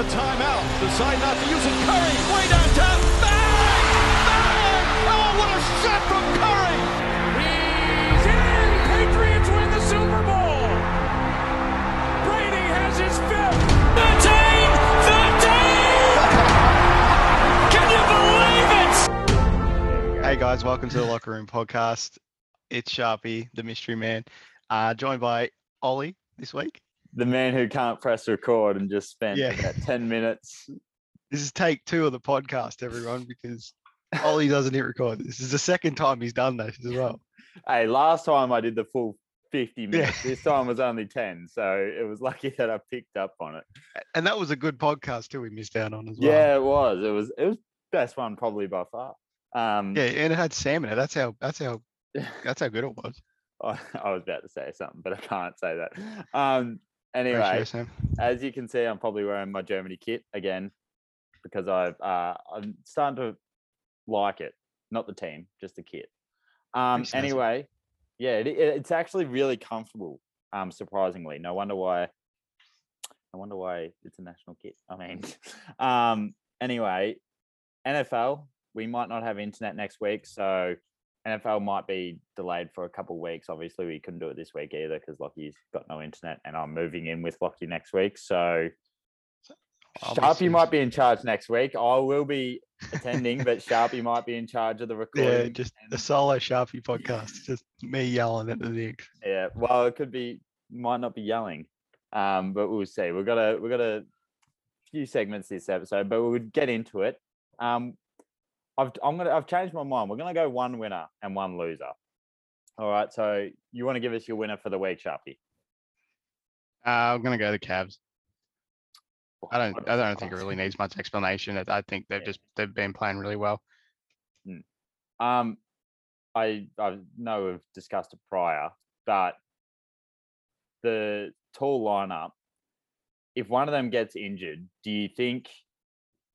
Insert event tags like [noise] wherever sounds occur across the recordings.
a timeout. Decide not to use it. Curry, way downtown. Bang! Bang! Oh, what a shot from Curry! He's in! Patriots win the Super Bowl! Brady has his fifth! 13! 13! Can you believe it? Hey guys, welcome to the Locker Room Podcast. It's Sharpie, the mystery man, uh, joined by Ollie this week. The man who can't press record and just spent Yeah. about 10 minutes. This is take two of the podcast, everyone, because Ollie doesn't hit record. This is the second time he's done this as well. Hey, last time I did the full 50 Yeah. minutes. This time was only 10. So it was lucky that I picked up on it. And that was a good podcast too. We missed out on as well. Yeah, it was. It was it was best one probably by far. Um yeah, and it had salmon. in it. That's how. That's how. [laughs] That's how good it was. I, I was about to say something, but I can't say that. Um anyway, as you can see, I'm probably wearing my Germany kit again because I've uh, I'm starting to like it, not the team, just the kit. Um, anyway, yeah, it, it- it's actually really comfortable. Um, surprisingly, no wonder why. I wonder why it's a national kit. I mean, [laughs] um, anyway, NFL. We might not have internet next week, so NFL might be delayed for a couple of weeks. Obviously, we couldn't do it this week either because Lockie's got no internet, and I'm moving in with Lockie next week. So I'll Sharpie might be in charge next week. I will be attending, but Sharpie might be in charge of the recording. Yeah, just the solo Sharpie podcast. Just me yelling at the Knicks. yeah. Well, it could be, might not be yelling, um, but we'll see. We've got a we've got a few segments this episode, but we'll get into it. Um, I've I'm gonna I've changed my mind. We're gonna go one winner and one loser. All right. So you want to give us your winner for the week, Sharpie? Uh, I'm gonna go the Cavs. I don't. I don't think it really needs much explanation. I- I think they've just they've been playing really well. Um, I I know we've discussed it prior, but the tall lineup, if one of them gets injured, do you think,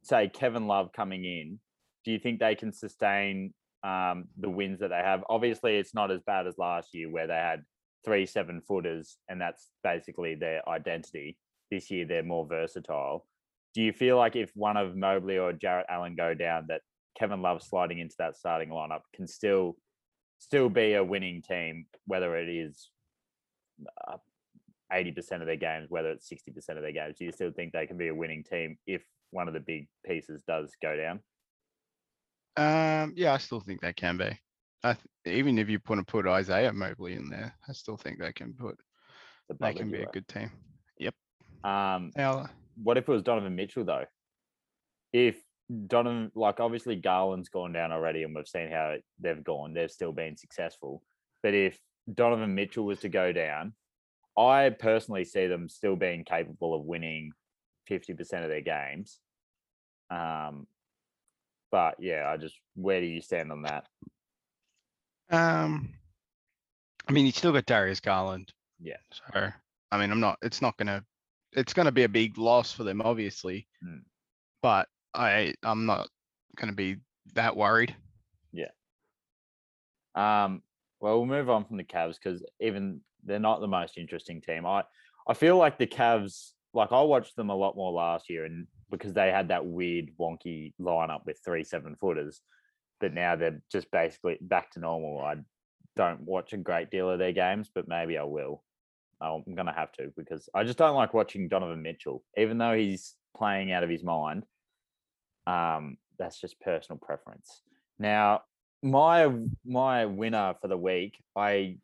say Kevin Love coming in, do you think they can sustain um, the wins that they have? Obviously, it's not as bad as last year where they had three seven footers, and that's basically their identity. This year, they're more versatile. Do you feel like if one of Mobley or Jarrett Allen go down, that Kevin Love sliding into that starting lineup can still still be a winning team, whether it is uh, eighty percent of their games, whether it's sixty percent of their games. Do you still think they can be a winning team if one of the big pieces does go down? Um, yeah, I still think they can be. I th- even if you put a put Isaiah Mobley in there, I still think they can put The they can be a good team. Yep. Um, Now, what if it was Donovan Mitchell though? If Donovan, like obviously Garland's gone down already, and we've seen how they've gone, they've still been successful. But if Donovan Mitchell was to go down, I personally see them still being capable of winning fifty percent of their games. Um, but yeah, I just where do you stand on that? um, I mean, you still got Darius Garland. Yeah. So, I mean, I'm not. It's not gonna. It's gonna be a big loss for them, obviously. Mm. But I, I'm not gonna be that worried. Yeah. Um, well, we'll move on from the Cavs because even they're not the most interesting team. I I feel like the Cavs, like I watched them a lot more last year, and because they had that weird wonky lineup with three seven footers, but now they're just basically back to normal. I don't watch a great deal of their games, but maybe I will. I'm gonna have to because I just don't like watching Donovan Mitchell, even though he's playing out of his mind. Um, that's just personal preference. Now, my my winner for the week, I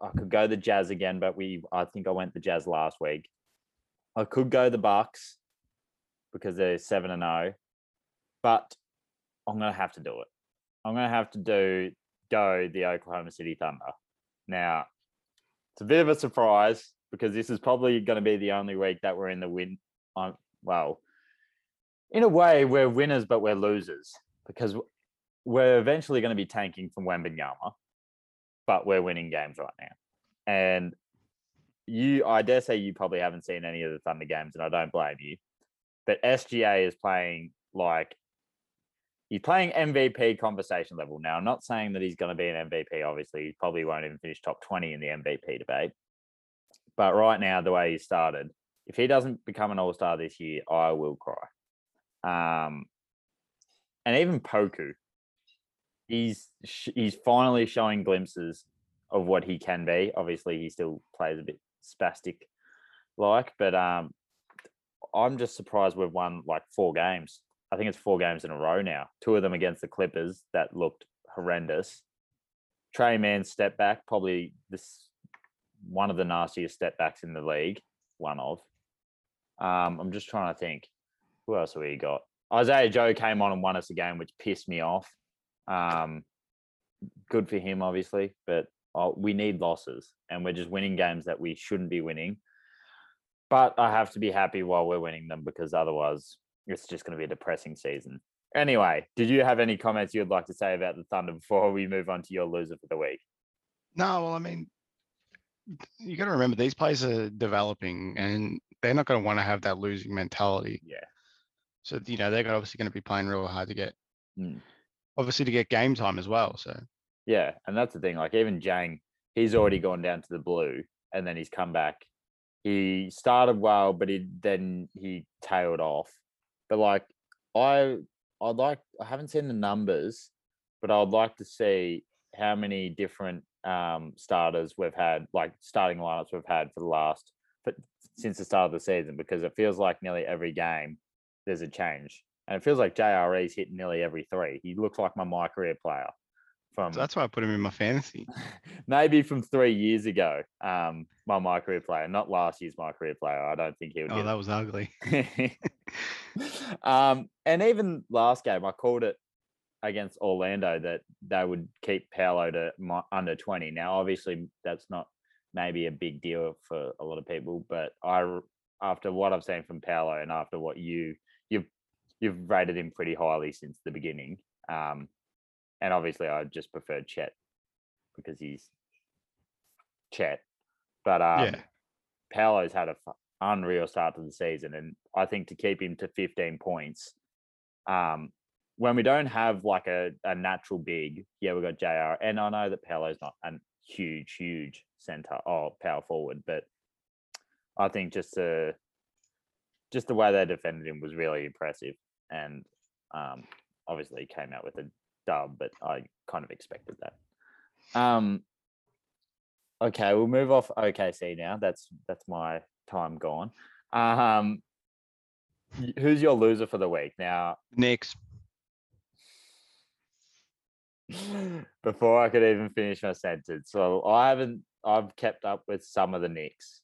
I could go the Jazz again, but we I think I went the Jazz last week. I could go the Bucks because they're seven and zero, but I'm gonna have to do it. I'm gonna have to do go the Oklahoma City Thunder. Now, it's a bit of a surprise because this is probably going to be the only week that we're in the win. On well, in a way, we're winners, but we're losers because we're eventually going to be tanking from Wembanyama, but we're winning games right now. And you, I dare say, you probably haven't seen any of the Thunder games, and I don't blame you. But SGA is playing like he's playing MVP conversation level. Now, I'm not saying that he's going to be an MVP. Obviously, he probably won't even finish top 20 in the MVP debate. But right now, the way he started, if he doesn't become an all star this year, I will cry. Um, and even Poku, he's he's finally showing glimpses of what he can be. Obviously, he still plays a bit spastic like, but um, I'm just surprised we've won like four games. I think it's four games in a row now. Two of them against the Clippers that looked horrendous. Tre Mann step back, probably this one of the nastiest step backs in the league. One of. Um, I'm just trying to think. Who else have we got? Isaiah Joe came on and won us a game, which pissed me off. Um, good for him, obviously, but uh, we need losses, and we're just winning games that we shouldn't be winning. But I have to be happy while we're winning them because otherwise, it's just going to be a depressing season. Anyway, did you have any comments you'd like to say about the Thunder before we move on to your loser for the week? No, well, I mean, you got to remember these players are developing, and they're not going to want to have that losing mentality. Yeah. So you know they're obviously going to be playing real hard to get, Mm. obviously to get game time as well. So Yeah, and that's the thing. Like even Jang, he's already gone down to the blue, and then he's come back. He started well, but he then he tailed off. But like I, I'd like I haven't seen the numbers, but I'd like to see how many different um, starters we've had, like starting lineups we've had for the last, but since the start of the season, because it feels like nearly every game there's a change, and it feels like JRE's hit nearly every three. He looks like my my career player from so that's why I put him in my fantasy. [laughs] maybe from three years ago. Um, my my career player, not last year's my career player. I don't think he would. Oh, get that was ugly. [laughs] um, and even last game, I called it against Orlando that they would keep Paolo to mi- under 20. Now, obviously, that's not maybe a big deal for a lot of people, but I, r- after what I've seen from Paolo and after what you you've you've rated him pretty highly since the beginning, um, and obviously I just preferred Chet because he's Chet, but um, Yeah. Paolo's had a f- unreal start to the season, and I think to keep him to 15 points, um, when we don't have like a, a natural big, yeah, we've got JR, and I know that Paolo's not a huge, huge center or power forward, but I think just to just the way they defended him was really impressive, and um, obviously he came out with a dub, but I kind of expected that. Um, okay, we'll move off OKC now. That's that's my time gone. Um, who's your loser for the week now? Knicks. [laughs] Before I could even finish my sentence, so I haven't. I've kept up with some of the Knicks.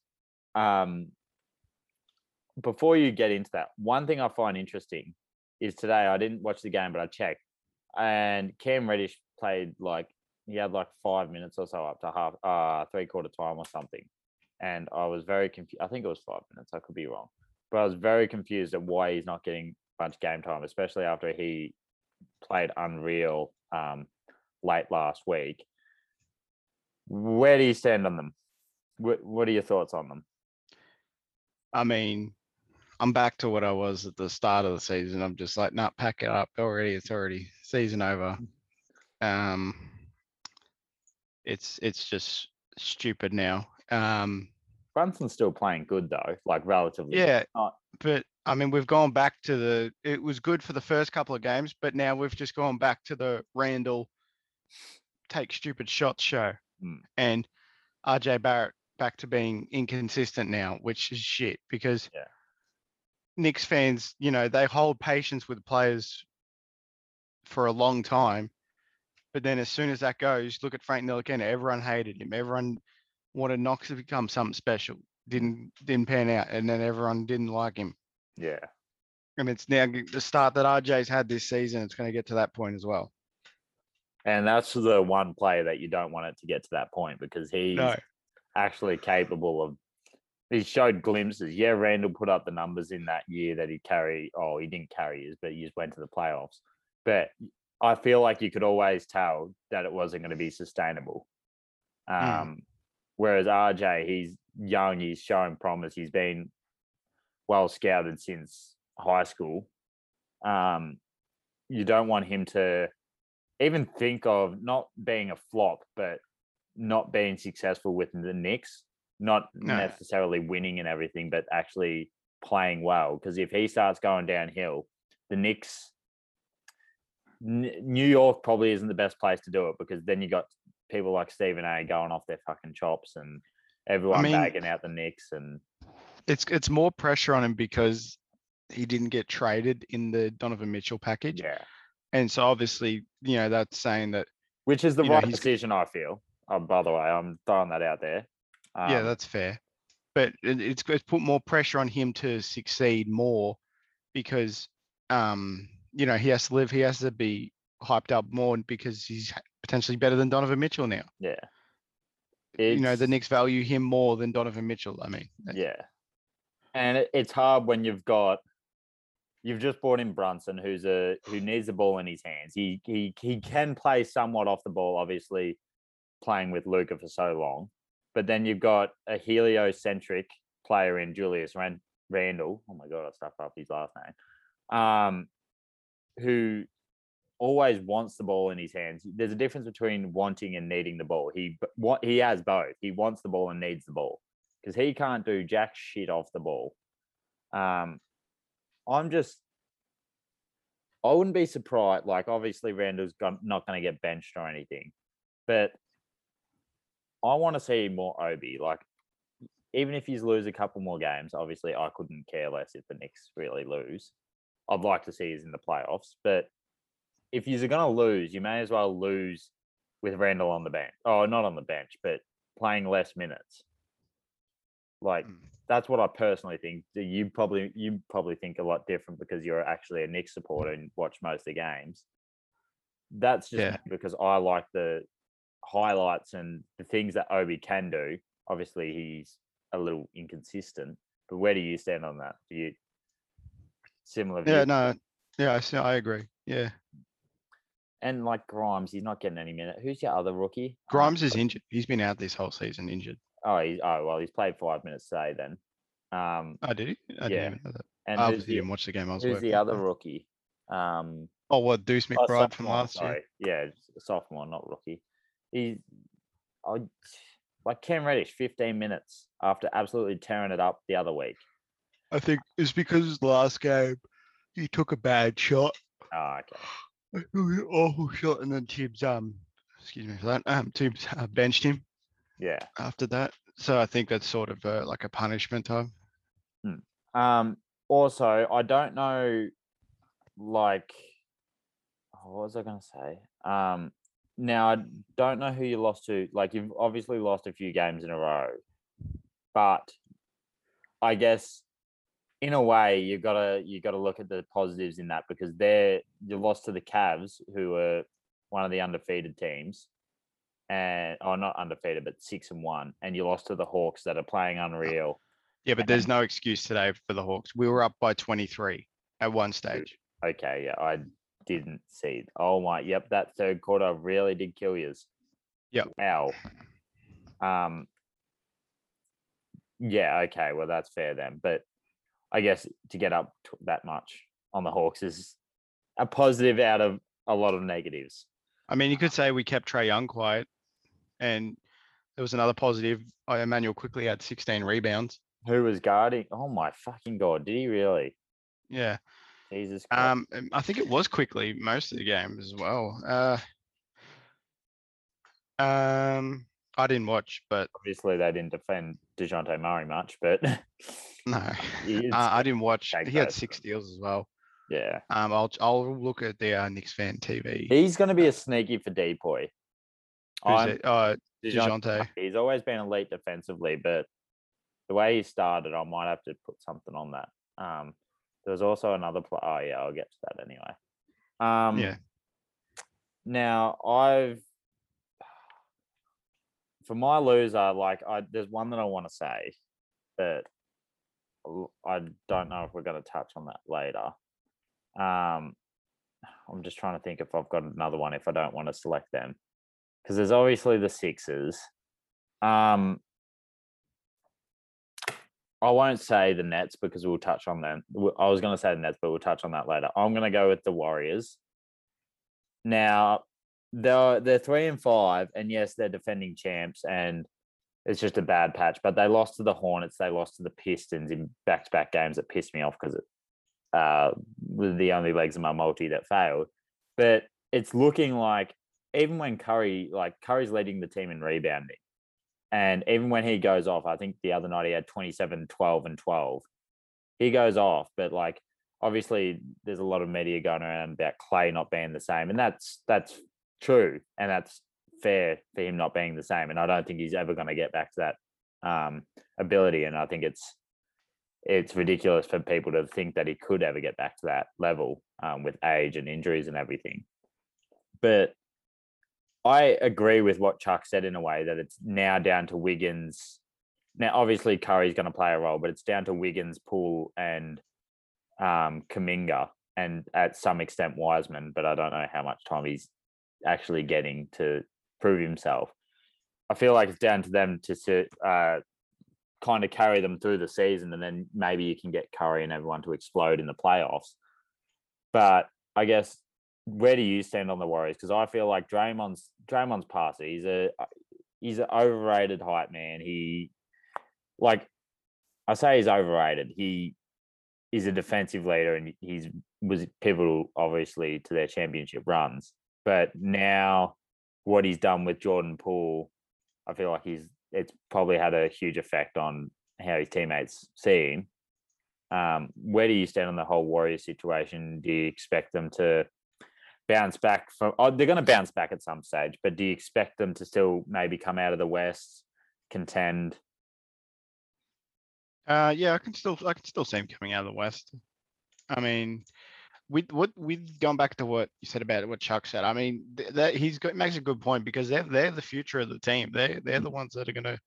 Um, before you get into that, one thing I find interesting is today I didn't watch the game, but I checked, and Cam Reddish played like he had like five minutes or so up to half, uh, three quarter time or something, and I was very confused. I think it was five minutes. I could be wrong, but I was very confused at why he's not getting much game time, especially after he played unreal um, late last week. Where do you stand on them? What What are your thoughts on them? I mean, I'm back to what I was at the start of the season. I'm just like, nah, pack it up already. It's already season over. Um, it's it's just stupid now. Um, Brunson's still playing good though, like relatively. yeah, not- but I mean, we've gone back to the. It was good for the first couple of games, but now we've just gone back to the Randle take stupid shots show, Mm. and RJ Barrett back to being inconsistent now, which is shit because Yeah. Knicks fans, you know, they hold patience with players for a long time, but then as soon as that goes, look at Frank Ntilikina. Everyone hated him. Everyone wanted Knox to become something special. Didn't didn't pan out, and then everyone didn't like him. Yeah. And it's now the start that RJ's had this season. It's going to get to that point as well. And that's the one player that you don't want it to get to that point because he's No, actually capable of. He showed glimpses. Yeah, Randle put up the numbers in that year that he carry. Oh, he didn't carry his, but he just went to the playoffs. But I feel like you could always tell that it wasn't going to be sustainable. Mm. Um, Whereas RJ, he's young, he's showing promise, he's been well scouted since high school. Um, you don't want him to even think of not being a flop, but not being successful with the Knicks not No. necessarily winning and everything, but actually playing well. Because if he starts going downhill, the Knicks, New York probably isn't the best place to do it because then you got people like Stephen A going off their fucking chops and everyone mean- bagging out the Knicks and It's it's more pressure on him because he didn't get traded in the Donovan Mitchell package, yeah, and so obviously, you know, that's saying that which is the You know, right decision. I feel. Oh, by the way, I'm throwing that out there. yeah, Um, that's fair. But it, it's it's put more pressure on him to succeed more because um you know he has to live he has to be hyped up more because he's potentially better than Donovan Mitchell now. yeah. you know the It's- Knicks value him more than Donovan Mitchell. I mean, Yeah. And it's hard when you've got you've just brought in Brunson, who's a who [sighs] needs the ball in his hands. He he he can play somewhat off the ball, obviously playing with Luka for so long. But then you've got a heliocentric player in Julius Ran- Randle. Oh my god, I stuffed up his last name. Um, who always wants the ball in his hands. There's a difference between wanting and needing the ball. He what he has both. He wants the ball and needs the ball because he can't do jack shit off the ball. Um, I'm just, I wouldn't be surprised. Like, obviously, Randle's not going to get benched or anything, but I want to see more Obi. Like, even if he's lose a couple more games, obviously, I couldn't care less if the Knicks really lose. I'd like to see he's in the playoffs, but if you're going to lose, you may as well lose with Randle on the bench. Oh, not on the bench, but playing less minutes. Like Mm. that's what I personally think. You probably you probably think a lot different because you're actually a Knicks supporter and watch most of the games. That's just Yeah. because I like the highlights and the things that Obi can do. Obviously, he's a little inconsistent, but where do you stand on that? Do you similar? yeah, view? no, yeah, I see, I agree. Yeah, And like Grimes, he's not getting any minute. Who's your other rookie? Um, Grimes is injured. He's been out this whole season injured. Oh, he, oh well, he's played five minutes today then. Um, Oh, did he? I Yeah. didn't even know that. and I who's obviously the, didn't the game. I was who's the other rookie? Um, Oh, what Deuce oh, McBride from sophomore, last year? Yeah, sophomore, not rookie. He, I like Cam Reddish, fifteen minutes after absolutely tearing it up the other week. I think it's because the last game he took a bad shot. [sighs] Oh, okay. It was an awful shot, and then Thibs um, excuse me for that. Um, Thibs uh, benched him Yeah. after that. So I think that's sort of uh, like a punishment time. Um, also, I don't know, like, oh, what was I going to say? Um, now I don't know who you lost to. Like, you've obviously lost a few games in a row, but I guess in a way you've gotta you gotta look at the positives in that because they're you lost to the Cavs, who are one of the undefeated teams, and oh, not undefeated, but six and one, and you lost to the Hawks that are playing unreal. Yeah, but there's no excuse today for the Hawks. We were up by 23 at one stage. Okay, yeah, I didn't see. Oh my, yep, that third quarter really did kill yous. Yep. Ow. Um. Yeah. Okay. Well, that's fair then. But I guess to get up t- that much on the Hawks is a positive out of a lot of negatives. I mean, you could say we kept Trae Young quiet, and there was another positive. uh, Immanuel Quickley had 16 rebounds. Who was guarding? Oh my fucking god! Did he really? Yeah. Jesus. Christ. Um, I think it was Quickley most of the game as well. Uh, um, I didn't watch, but Obviously, they didn't defend Dejounte Murray much, but [laughs] no, [laughs] uh, I didn't watch. He had six steals as well. yeah, Um, I'll I'll look at the uh, Knicks fan TV. he's going to be a sneaky for DPOY. Who's I'm- it? Uh, Dejounte. He's always been elite defensively, but the way he started, I might have to put something on that. Um, there was also another play. Oh yeah, I'll get to that anyway. Um, Yeah. Now I've for my loser, like I there's one that I want to say, but I don't know if we're going to touch on that later. Um, I'm just trying to think if I've got another one if I don't want to select them because there's obviously the Sixers. Um, I won't say the Nets because we'll touch on them. I was going to say the Nets, but we'll touch on that later. I'm going to go with the Warriors. Now, they're they're three and five, and yes, they're defending champs, and it's just a bad patch. But they lost to the Hornets, they lost to the Pistons in back to back games that pissed me off because it uh, were the only legs of my multi that failed. But it's looking like even when Curry, like Curry's leading the team in rebounding. And even when he goes off, I think the other night he had 27, 12, and 12. He goes off, but like obviously there's a lot of media going around about Clay not being the same. And that's that's true. And that's fair for him not being the same. And I don't think he's ever going to get back to that um, ability. And I think it's it's ridiculous for people to think that he could ever get back to that level um, with age and injuries and everything. But I agree with what Chuck said in a way that it's now down to Wiggins. Now, obviously, Curry's going to play a role, but it's down to Wiggins, Poole, and um, Kuminga, and at some extent Wiseman. But I don't know how much time he's actually getting to prove himself. I feel like it's down to them to uh, kind of carry them through the season, and then maybe you can get Curry and everyone to explode in the playoffs. But I guess where do you stand on the Warriors? Because I feel like Draymond's Draymond's past it. He's a he's an overrated hype man. He like I say he's overrated. He is a defensive leader and he's was pivotal obviously to their championship runs. But now what he's done with Jordan Poole, I feel like he's it's probably had a huge effect on how his teammates see him. Um, where do you stand on the whole Warriors situation? Do you expect them to bounce back from? Oh, they're going to bounce back at some stage, but do you expect them to still maybe come out of the West, contend? Uh, yeah, I can still I can still see him coming out of the West. I mean, with what with going back to what you said about what Chuck said, I mean th- that he's got makes a good point because they're they're the future of the team. They they're the ones that are going to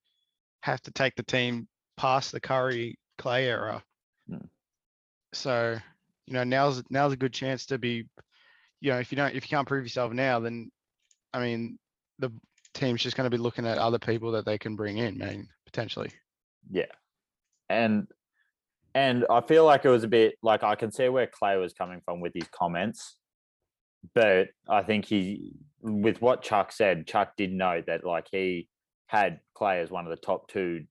have to take the team past the Curry Clay era. Mm. So you know now's now's a good chance to be, you know, if you don't if you can't prove yourself now, then I mean the team's just going to be looking at other people that they can bring in, man, potentially. Yeah, and and I feel like it was a bit like I can see where Clay was coming from with his comments, but I think he, with what Chuck said, Chuck did know that like he had Clay as one of the top two.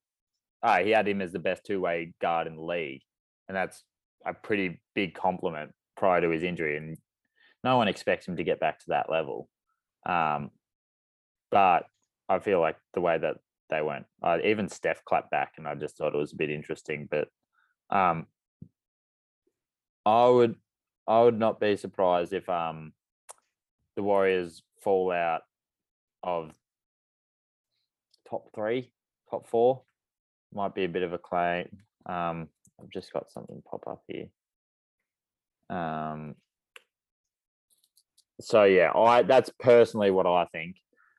Uh, he had him as the best two way guard in the league, and that's a pretty big compliment prior to his injury. And no one expects him to get back to that level. Um, but I feel like the way that they went, uh, even Steph clapped back, and I just thought it was a bit interesting. But um, I would I would not be surprised if um the Warriors fall out of top three, top four. Might be a bit of a claim. Um, I've just got something pop up here. Um, so yeah, I that's personally what I think.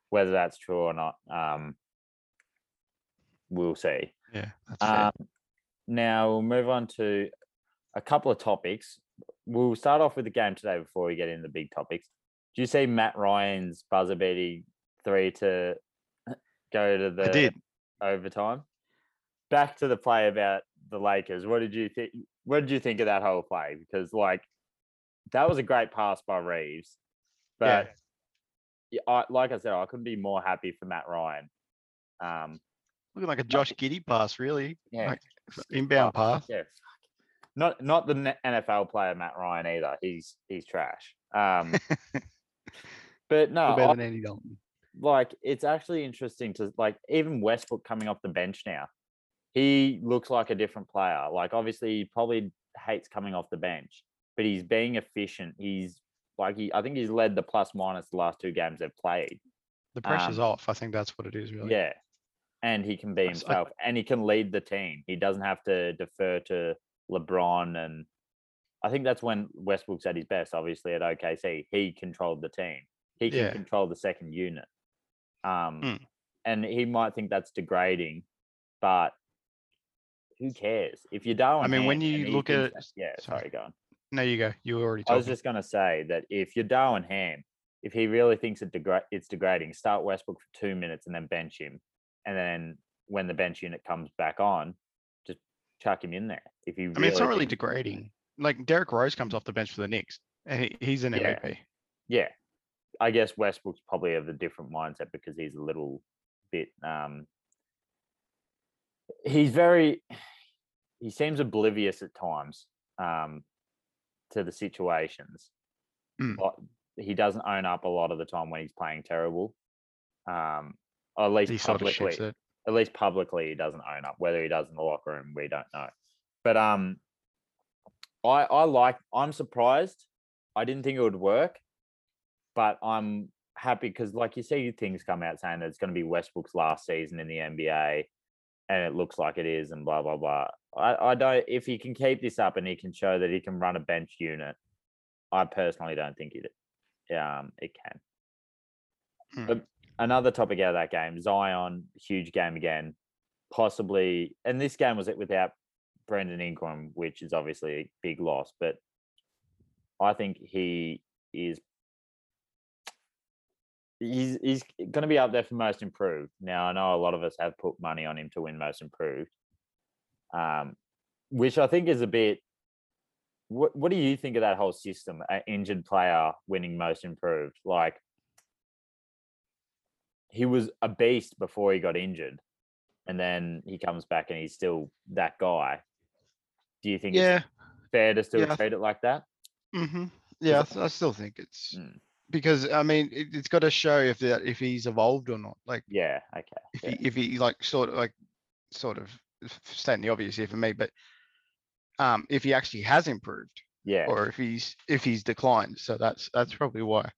Whether that's true or not, um, we'll see. Yeah. Um, now we'll move on to a couple of topics. We'll start off with the game today before we get into the big topics. Do you see Matt Ryan's buzzer beating three to [clears throat] go to the I did. overtime? Back to the play about the Lakers. What did you think? What did you think of that whole play? Because like that was a great pass by Reaves, but yeah, I, like I said, I couldn't be more happy for Matt Ryan. Um, Looking like a Josh Giddey pass, really. yeah, Like, inbound Oh, pass. Yeah. Not not the NFL player Matt Ryan either. He's he's trash. Um, [laughs] but no, better I- than Andy Dalton. like it's actually interesting to like even Westbrook coming off the bench now. He looks like a different player. Like obviously he probably hates coming off the bench, but he's being efficient. He's like he I think he's led the plus minus the last two games they've played. The pressure's Um, off. I think that's what it is, really. Yeah. And he can be That's- I- himself and he can lead the team. He doesn't have to defer to LeBron. And I think that's when Westbrook's at his best, obviously, at OKC. He controlled the team, he can Yeah. control the second unit. Um, Mm. And he might think that's degrading, but who cares? If you're Darvin, I mean, when you look at that- yeah, sorry. sorry, go on. No, you go. You already I was just going to say that if you're Darvin Ham, if he really thinks it degra- it's degrading, start Westbrook for two minutes and then bench him. And then when the bench unit comes back on, just chuck him in there. If you I mean, it's not really degrading. Like Derrick Rose comes off the bench for the Knicks, and he, he's an Yeah. MVP. Yeah. I guess Westbrook's probably of a different mindset because he's a little bit um he's very he seems oblivious at times um, to the situations. Mm. But he doesn't own up a lot of the time when he's playing terrible. Um, at least He sort of publicly, at least publicly, he doesn't own up. Whether he does in the locker room, we don't know. But um, I I like. I'm surprised. I didn't think it would work, but I'm happy because, like you see, things come out saying that it's going to be Westbrook's last season in the NBA, and it looks like it is, and blah blah blah. I I don't. If he can keep this up and he can show that he can run a bench unit, I personally don't think it um it can. Hmm. But another topic out of that game, Zion, huge game again, possibly, and this game was it without Brandon Ingram, which is obviously a big loss, but I think he is he's he's going to be up there for most improved. Now I know a lot of us have put money on him to win most improved, um, which I think is a bit. What What do you think of that whole system? An injured player winning most improved, like he was a beast before he got injured, and then he comes back and he's still that guy. Do you think Yeah. it's fair to still Yeah, treat it like that? hmm Yeah, I, I still think it's Mm. because I mean it, it's got to show if that if he's evolved or not. Like Yeah. Okay. if yeah. he if he like sort of like sort of stating the obvious here for me, but um if he actually has improved Yeah. or if he's if he's declined. So that's that's probably why.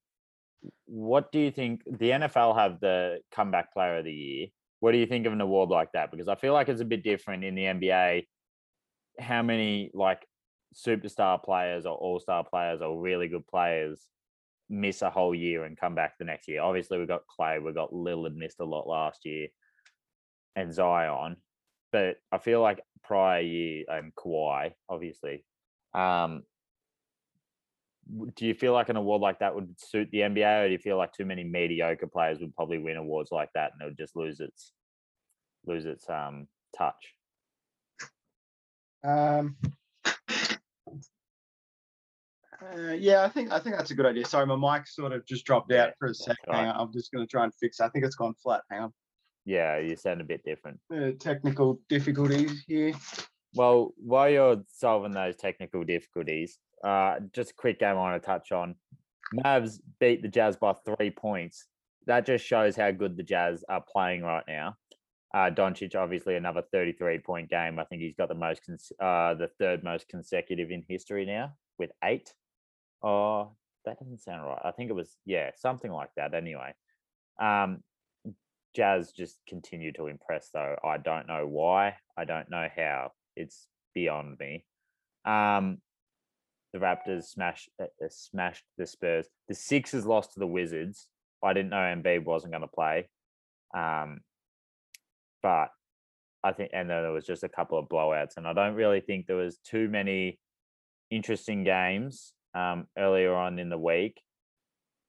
What do you think the NFL have the comeback player of the year? What do you think of an award like that? Because I feel like it's a bit different in the NBA. How many like superstar players or all-star players or really good players miss a whole year and come back the next year? Obviously, we got Clay, we got Lillard missed a lot last year, and Zion. But I feel like prior year and Kawhi, obviously, um, do you feel like an award like that would suit the NBA, or do you feel like too many mediocre players would probably win awards like that and it would just lose its lose its um touch? Um. Uh, yeah, I think I think that's a good idea. Sorry, my mic sort of just dropped out for a second. Hang right. on, I'm just going to try and fix. it. I think it's gone flat. Hang on. Yeah, you sound a bit different. Uh, technical difficulties here. Well, while you're solving those technical difficulties, uh, just a quick game I want to touch on. Mavs beat the Jazz by three points. That just shows how good the Jazz are playing right now. Uh, Doncic, obviously, another 33 point game. I think he's got the most, cons- uh, the third most consecutive in history now with eight. Oh, that doesn't sound right. I think it was, yeah, something like that anyway. Um, Jazz just continue to impress, though. I don't know why. I don't know how. It's beyond me. Um, the Raptors smashed uh, uh, smashed the Spurs. The Sixers lost to the Wizards. I didn't know Embiid wasn't going to play. Um, but I think, and then there was just a couple of blowouts, and I don't really think there was too many interesting games um, earlier on in the week.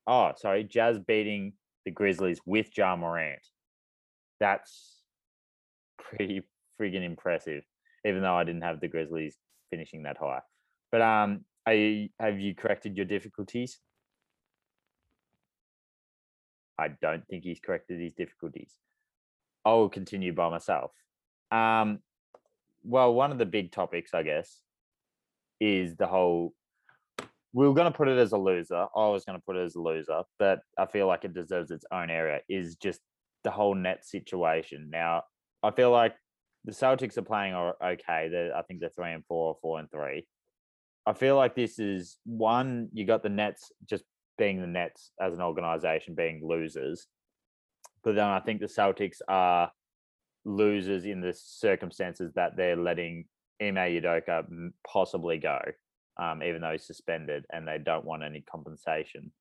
Oh, sorry, Jazz beating the Grizzlies with Ja Morant. That's pretty friggin' impressive, even though I didn't have the Grizzlies finishing that high. But um, have you corrected your difficulties? I don't think he's corrected his difficulties. I will continue by myself. Um, well, one of the big topics, I guess, is the whole. We were going to put it as a loser. I was going to put it as a loser, but I feel like it deserves its own area. Is just the whole net situation. Now, I feel like the Celtics are playing okay. They're, I think they're three and four, or four and three. I feel like this is one. You got the Nets just being the Nets as an organization being losers, but then I think the Celtics are losers in the circumstances that they're letting Ime Udoka possibly go, um, even though he's suspended, and they don't want any compensation.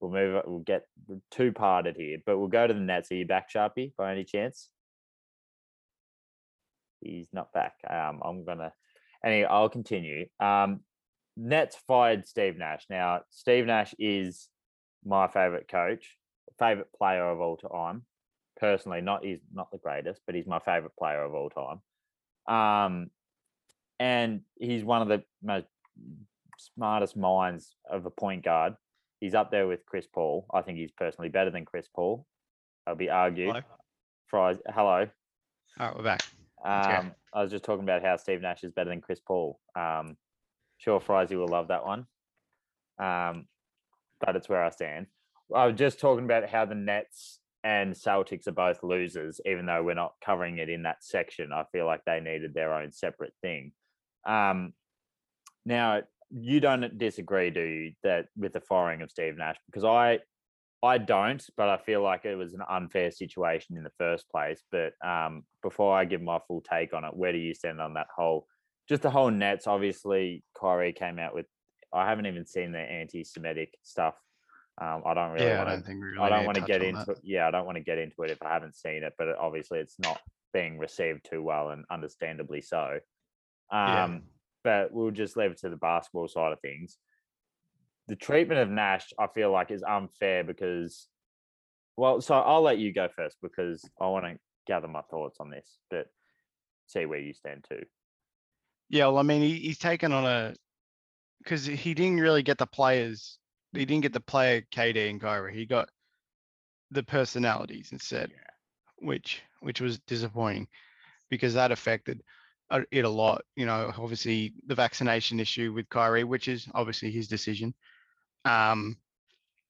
We'll move. We'll get two parted here, but we'll go to the Nets. Are you back, Sharpie, by any chance? He's not back. Um, I'm gonna. Anyway, I'll continue. Um, Nets fired Steve Nash. Now, Steve Nash is my favorite coach, favorite player of all time. Personally, not he's not the greatest, but he's my favorite player of all time. Um, and he's one of the most smartest minds of a point guard. He's up there with Chris Paul. I think he's personally better than Chris Paul. I'll be argued. Hello. Fries, hello. All right, we're back. Um, I was just talking about how Steve Nash is better than Chris Paul. Um, sure, Frizy will love that one. Um, but it's where I stand. I was just talking about how the Nets and Celtics are both losers, even though we're not covering it in that section. I feel like they needed their own separate thing. Um, now, you don't disagree, do you, that with the firing of Steve Nash? Because I, I don't, but I feel like it was an unfair situation in the first place. But um, before I give my full take on it, where do you stand on that whole, just the whole Nets? Obviously, Kyrie came out with. I haven't even seen the anti-Semitic stuff. Um, I don't really yeah, I want to don't think we really I don't want to get into that. Yeah, I don't want to get into it if I haven't seen it, but obviously it's not being received too well and understandably so. Yeah. Um, but we'll just leave it to the basketball side of things. The treatment of Nash, I feel like, is unfair because, well, so I'll let you go first because I want to gather my thoughts on this, but see where you stand too. Yeah, well, I mean, he, he's taken on a because he didn't really get the players. He didn't get the player KD and Kyrie. He got the personalities instead, which which was disappointing because that affected uh, it a lot. You know, obviously the vaccination issue with Kyrie, which is obviously his decision. Um,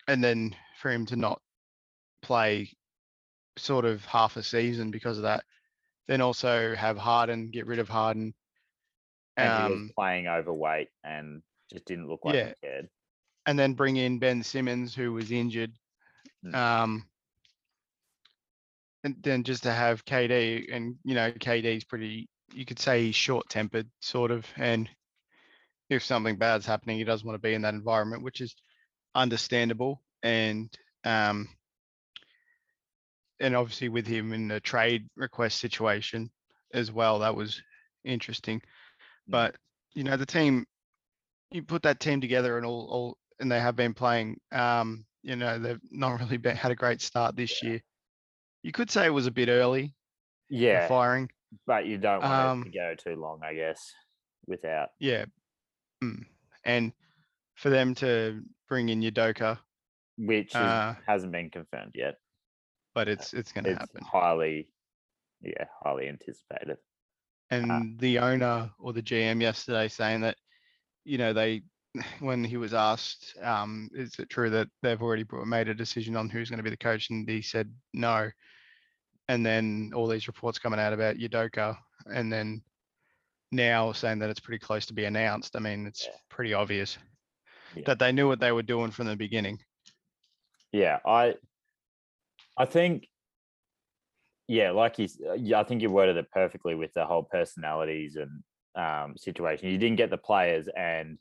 and then for him to not play sort of half a season because of that, then also have Harden, get rid of Harden. And Um, playing overweight and just didn't look like Yeah. he cared. and then bring in Ben Simmons, who was injured. Mm. Um, and then just to have KD, and you know, KD's pretty, you could say he's short tempered, sort of. And if something bad's happening, he doesn't want to be in that environment, which is understandable. And, um, and obviously with him in the trade request situation as well, that was interesting. But, you know, the team, you put that team together and all, all and they have been playing. Um, you know, they've [laughs] not really been, had a great start this year. You could say it was a bit early, Yeah, firing. but you don't want it Um, to go too long, I guess, without. Yeah. Mm. And for them to bring in Udoka, which is, Uh, hasn't been confirmed yet. but it's it's going to It's happen. highly, yeah, highly anticipated. And the owner or the GM yesterday saying that, you know, they [sighs] when he was asked, um, is it true that they've already bro- made a decision on who's going to be the coach, and he said no. And then all these reports coming out about Udoka, and then now saying that it's pretty close to be announced. I mean, it's Yeah. pretty obvious Yeah. that they knew what they were doing from the beginning. Yeah, I, I think, yeah, like you, uh, I think you worded it perfectly with the whole personalities and um, situation. You didn't get the players, and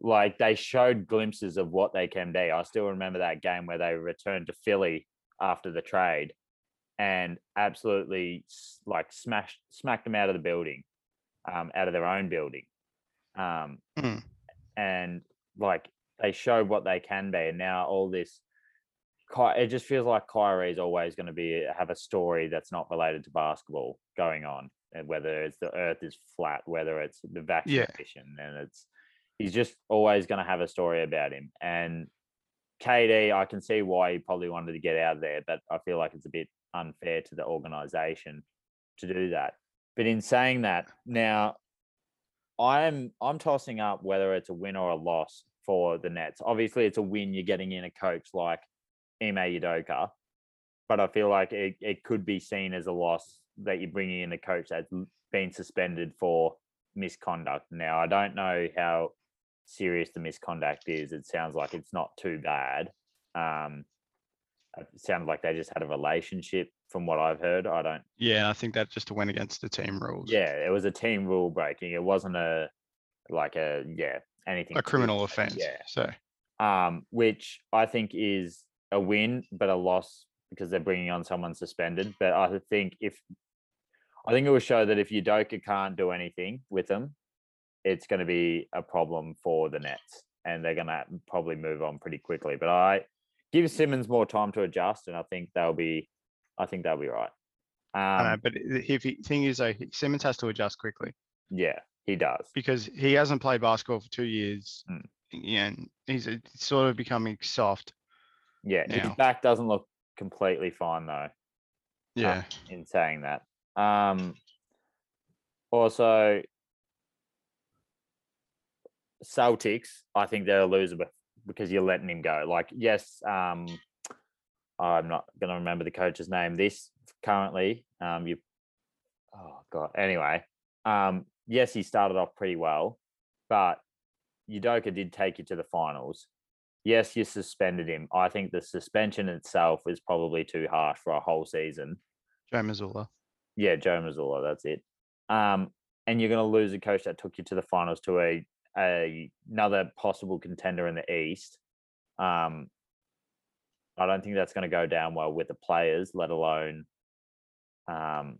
like they showed glimpses of what they can be. I still remember that game where they returned to Philly after the trade, and absolutely like smashed, smacked them out of the building, um, out of their own building, um, Mm. and like they showed what they can be, and now all this. It just feels like Kyrie is always going to be eh, have a story that's not related to basketball going on, and whether it's the Earth is flat, whether it's the vaccination, and it's he's just always going to have a story about him. And KD, I can see why he probably wanted to get out of there, but I feel like it's a bit unfair to the organization to do that. But in saying that, now I'm I'm tossing up whether it's a win or a loss for the Nets. Obviously, it's a win. You're getting in a coach like Ime Udoka, but I feel like it, it could be seen as a loss that you're bringing in a coach that's been suspended for misconduct. Now, I don't know how serious the misconduct is. It sounds like it's not too bad. Um, it sounds like they just had a relationship, from what I've heard. I don't Yeah, I think that just went against the team rules. yeah, it was a team rule breaking. It wasn't a like a yeah anything a criminal offense. Yeah, So um, which I think is a win, but a loss because they're bringing on someone suspended. But I think if I think it will show that if Udoka can't do anything with them, it's going to be a problem for the Nets, and they're going to probably move on pretty quickly. But I give Simmons more time to adjust, and I think they'll be, I think they'll be right. I know, Um, but if he, thing is though, Simmons has to adjust quickly yeah, he does. because he hasn't played basketball for two years. Mm. Yeah, he's sort of becoming soft. Yeah, his back doesn't look completely fine though. Yeah, in saying that. Um, Also, Celtics, I think they're a loser because you're letting him go. Like, yes, um, I'm not going to remember the coach's name. This currently, um, you, oh god. Anyway, um, yes, he started off pretty well, but Udoka did take you to the finals. Yes, you suspended him. I think the suspension itself is probably too harsh for a whole season. Joe Mazzulla. Yeah, Joe Mazzulla, that's it. Um, and you're going to lose a coach that took you to the finals to a, a another possible contender in the East. Um, I don't think that's going to go down well with the players, let alone um,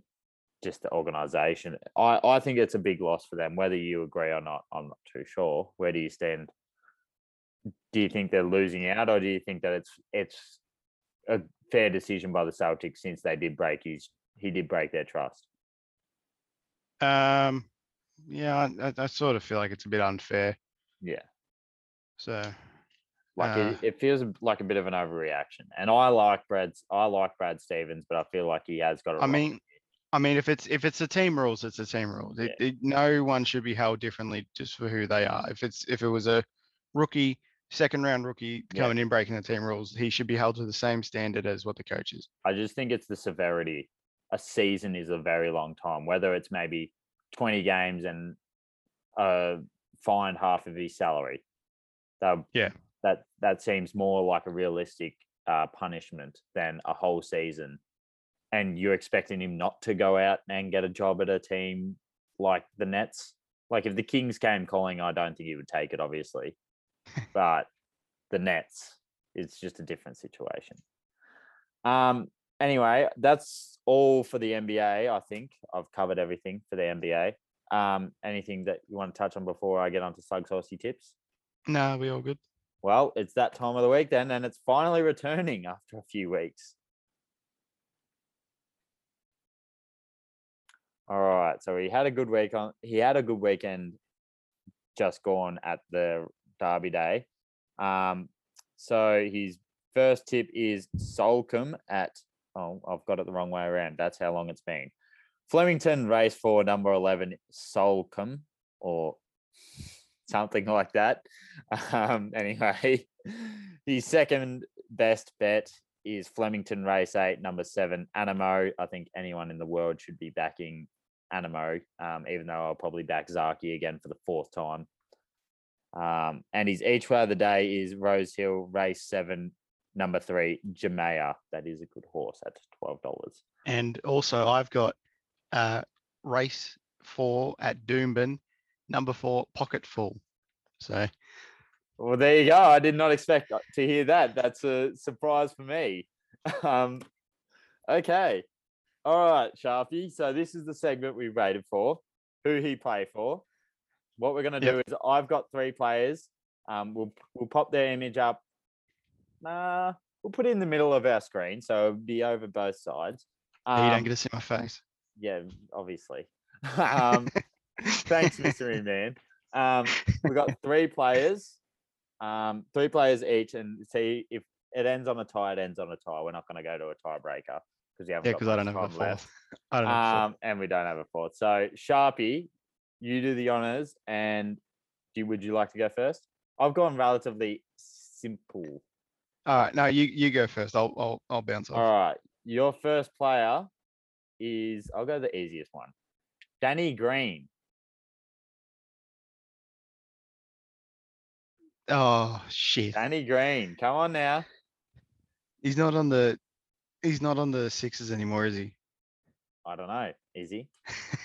just the organization. I, I think it's a big loss for them. Whether you agree or not, I'm not too sure. Where do you stand? Do you think they're losing out, or do you think that it's it's a fair decision by the Celtics since they did break his he did break their trust? Um, yeah, I, I- sort of feel like it's a bit unfair. Yeah. So Like Uh, it, it feels like a bit of an overreaction. And I like Brad's I like Brad Stevens, but I feel like he has got. I mean, I mean, if it's if it's a team rules, it's a team rules. It, it, no one should be held differently just for who they are. If it's if it was a rookie, second round rookie Yeah. coming in breaking the team rules, he should be held to the same standard as what the coach is. I just think it's the severity. A season is a very long time, whether it's maybe 20 games and uh fined half of his salary. That, Yeah. That that seems more like a realistic uh punishment than a whole season. And you're expecting him not to go out and get a job at a team like the Nets. Like if the Kings came calling, I don't think he would take it, obviously. But the Nets, it's just a different situation. Um, anyway, that's all for the NBA. I think I've covered everything for the NBA. Um, anything that you want to touch on before I get on to Sug Saucy tips? No, we all good. Well, it's that time of the week then, and it's finally returning after a few weeks. All right, so he had a good week on. He had a good weekend just gone at the Derby Day. Um, so his first tip is Solcombe at. Oh, I've got it the wrong way around. That's how long it's been. Flemington race for number eleven Solcombe or something like that. Um, [laughs] anyway, his second best bet is Flemington race eight, number seven Animo. I think anyone in the world should be backing Animo, um, even though I'll probably back Zaaki again for the fourth time. Um, and his each way of the day is Rosehill race seven, number three Jamea. That is a good horse at twelve dollars. And also, I've got uh, race four at Doomben, number four pocket full. So Well, there you go. I did not expect uh, to hear that. That's a surprise for me. [laughs] Um, okay. All right, Sharpie. So this is the segment we rated for. Who he play for. What we're gonna do is I've got three players. Um, we'll we'll pop their image up. Nah, we'll put it in the middle of our screen, so it'll be over both sides. you Um, don't get to see my face. yeah, obviously. [laughs] um, thanks, Mystery Man. Um, we got three players, um, three players each, and see if it ends on a tie. It ends on a tie. We're not going to go to a tiebreaker because we haven't Yeah, because [laughs] I don't have a fourth. left. I don't. Um, and we don't have a fourth. So Sharpie, you do the honors, and do would you like to go first? I've gone relatively simple. All right, no, you you go first. I'll I'll I'll bounce off. All right, your first player is I'll go the easiest one, Danny Green. Oh shit, Danny Green, come on now. he's not on the he's not on the sixes anymore, is he? I don't know. Is he?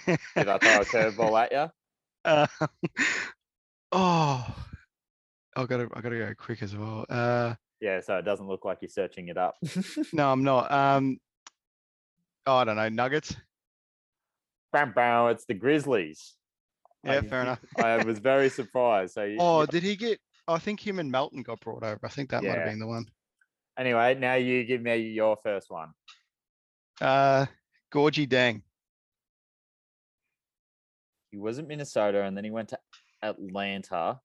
Did I throw a curveball at you? [laughs] Uh, oh, I gotta I gotta go quick as well. Uh, Yeah, so it doesn't look like you're searching it up. [laughs] no, I'm not. Um, oh, I don't know. Nuggets. bam, bam, it's the Grizzlies. Yeah, I- fair enough. [laughs] I was very surprised. So, you, Oh, you- did he get? I think him and Melton got brought over. I think that might Yeah. have been the one. anyway, now you give me your first one. Uh, Gorgui Dieng. He was at Minnesota and then he went to Atlanta.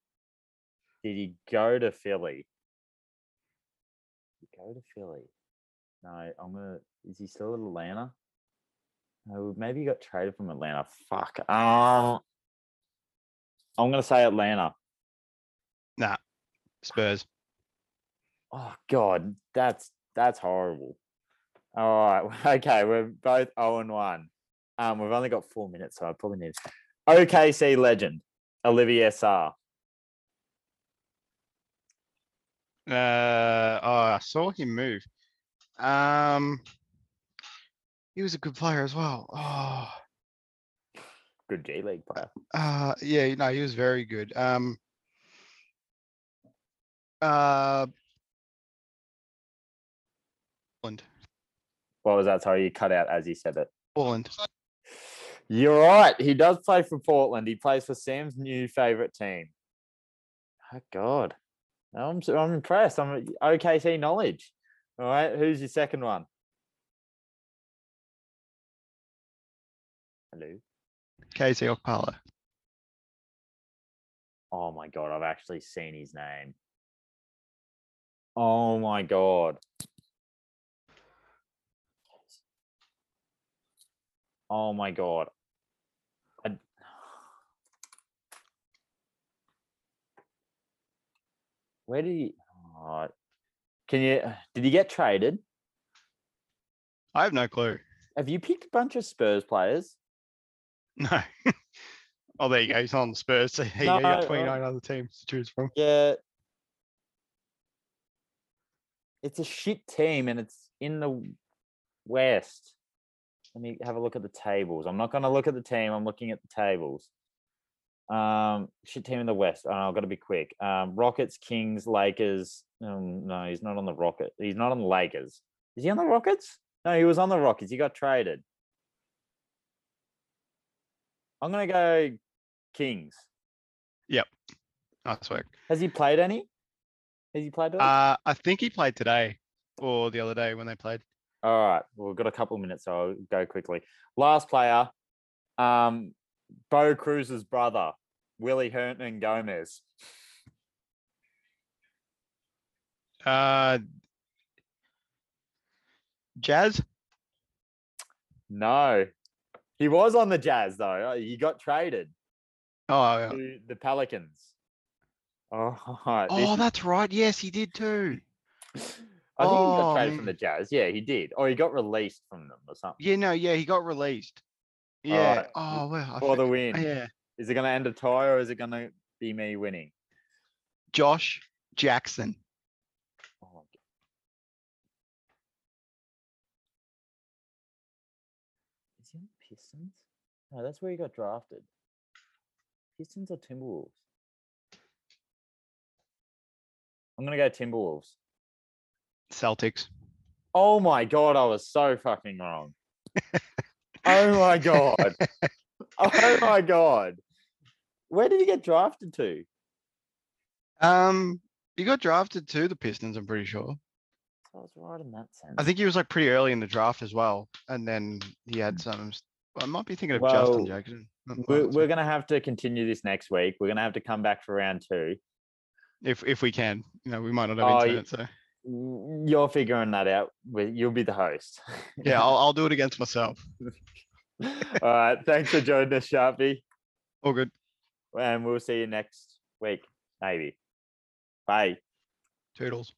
Did he go to Philly? Did he go to Philly? No, I'm gonna. Is he still at Atlanta? Oh, maybe he got traded from Atlanta. Fuck. Um, I'm gonna say Atlanta. Nah, Spurs. Oh God, that's that's horrible. All right, [laughs] okay, we're both 0 and 1. Um, we've only got four minutes, so I probably need OKC legend, Olivier Sarr. Uh, oh, I saw him move. Um, he was a good player as well. Oh, Good G League player. uh, yeah, no, he was very good. Um, uh, Portland, What was that? Sorry, you cut out as you said it. Portland. You're right. He does play for Portland. He plays for Sam's new favorite team. Oh God, I'm I'm impressed. I'm OKC knowledge. All right, who's your second one? Hello. KZ Okpala. Oh my god, I've actually seen his name. Oh my god. Oh my god. I... Where did he? Oh, can you? Did he get traded? I have no clue. Have you picked a bunch of Spurs players? No. [laughs] oh, there you go. He's on the Spurs. [laughs] So there you go. You No, got uh, 29 other teams to choose from. Yeah. It's a shit team and it's in the West. Let me have a look at the tables. I'm not going to look at the team. I'm looking at the tables. Um, shit team in the West. Oh, I've got to be quick. Um, Rockets, Kings, Lakers. Um, no, he's not on the Rocket. He's not on the Lakers. Is he on the Rockets? No, he was on the Rockets. He got traded. I'm going to go Kings. Yep. Nice work. Has he played any? Has he played? Uh, I think he played today or the other day when they played. All right, well, we've got a couple of minutes, so I'll go quickly. Last player, um, Bo Cruz's brother, Willy Hernangomez. Uh, Jazz. No, he was on the Jazz though. He got traded Oh, yeah. to the Pelicans. Oh, right, oh, that's right. Yes, he did too. [laughs] I think he got oh, traded from oh. the Jazz. Yeah, he did, or he got released from them or something Yeah, no, yeah, he got released. Yeah. right, Oh, well. I for the win. Yeah. Is it going to end a tie or is it going to be me winning? Josh Jackson. Oh my God. Is he on the Pistons? No, that's where he got drafted. Pistons or Timberwolves? I'm gonna go Timberwolves. Celtics. Oh my god, I was so fucking wrong. oh my god. [laughs] oh my god. Where did he get drafted to? Um, he got drafted to the Pistons. I'm pretty sure. I was right in that sense. I think he was like pretty early in the draft as well, and then he had some. I might be thinking of Well, Justin Jackson. we're, we're gonna have to continue this next week. We're gonna have to come back for round two. if if we can, you know, we might not have Oh, internet, so You're figuring that out. You'll be the host. yeah, I'll I'll do it [laughs] against myself. [laughs] All right. Thanks for joining us, Sharpie. All good. And we'll see you next week, maybe. Bye. Toodles.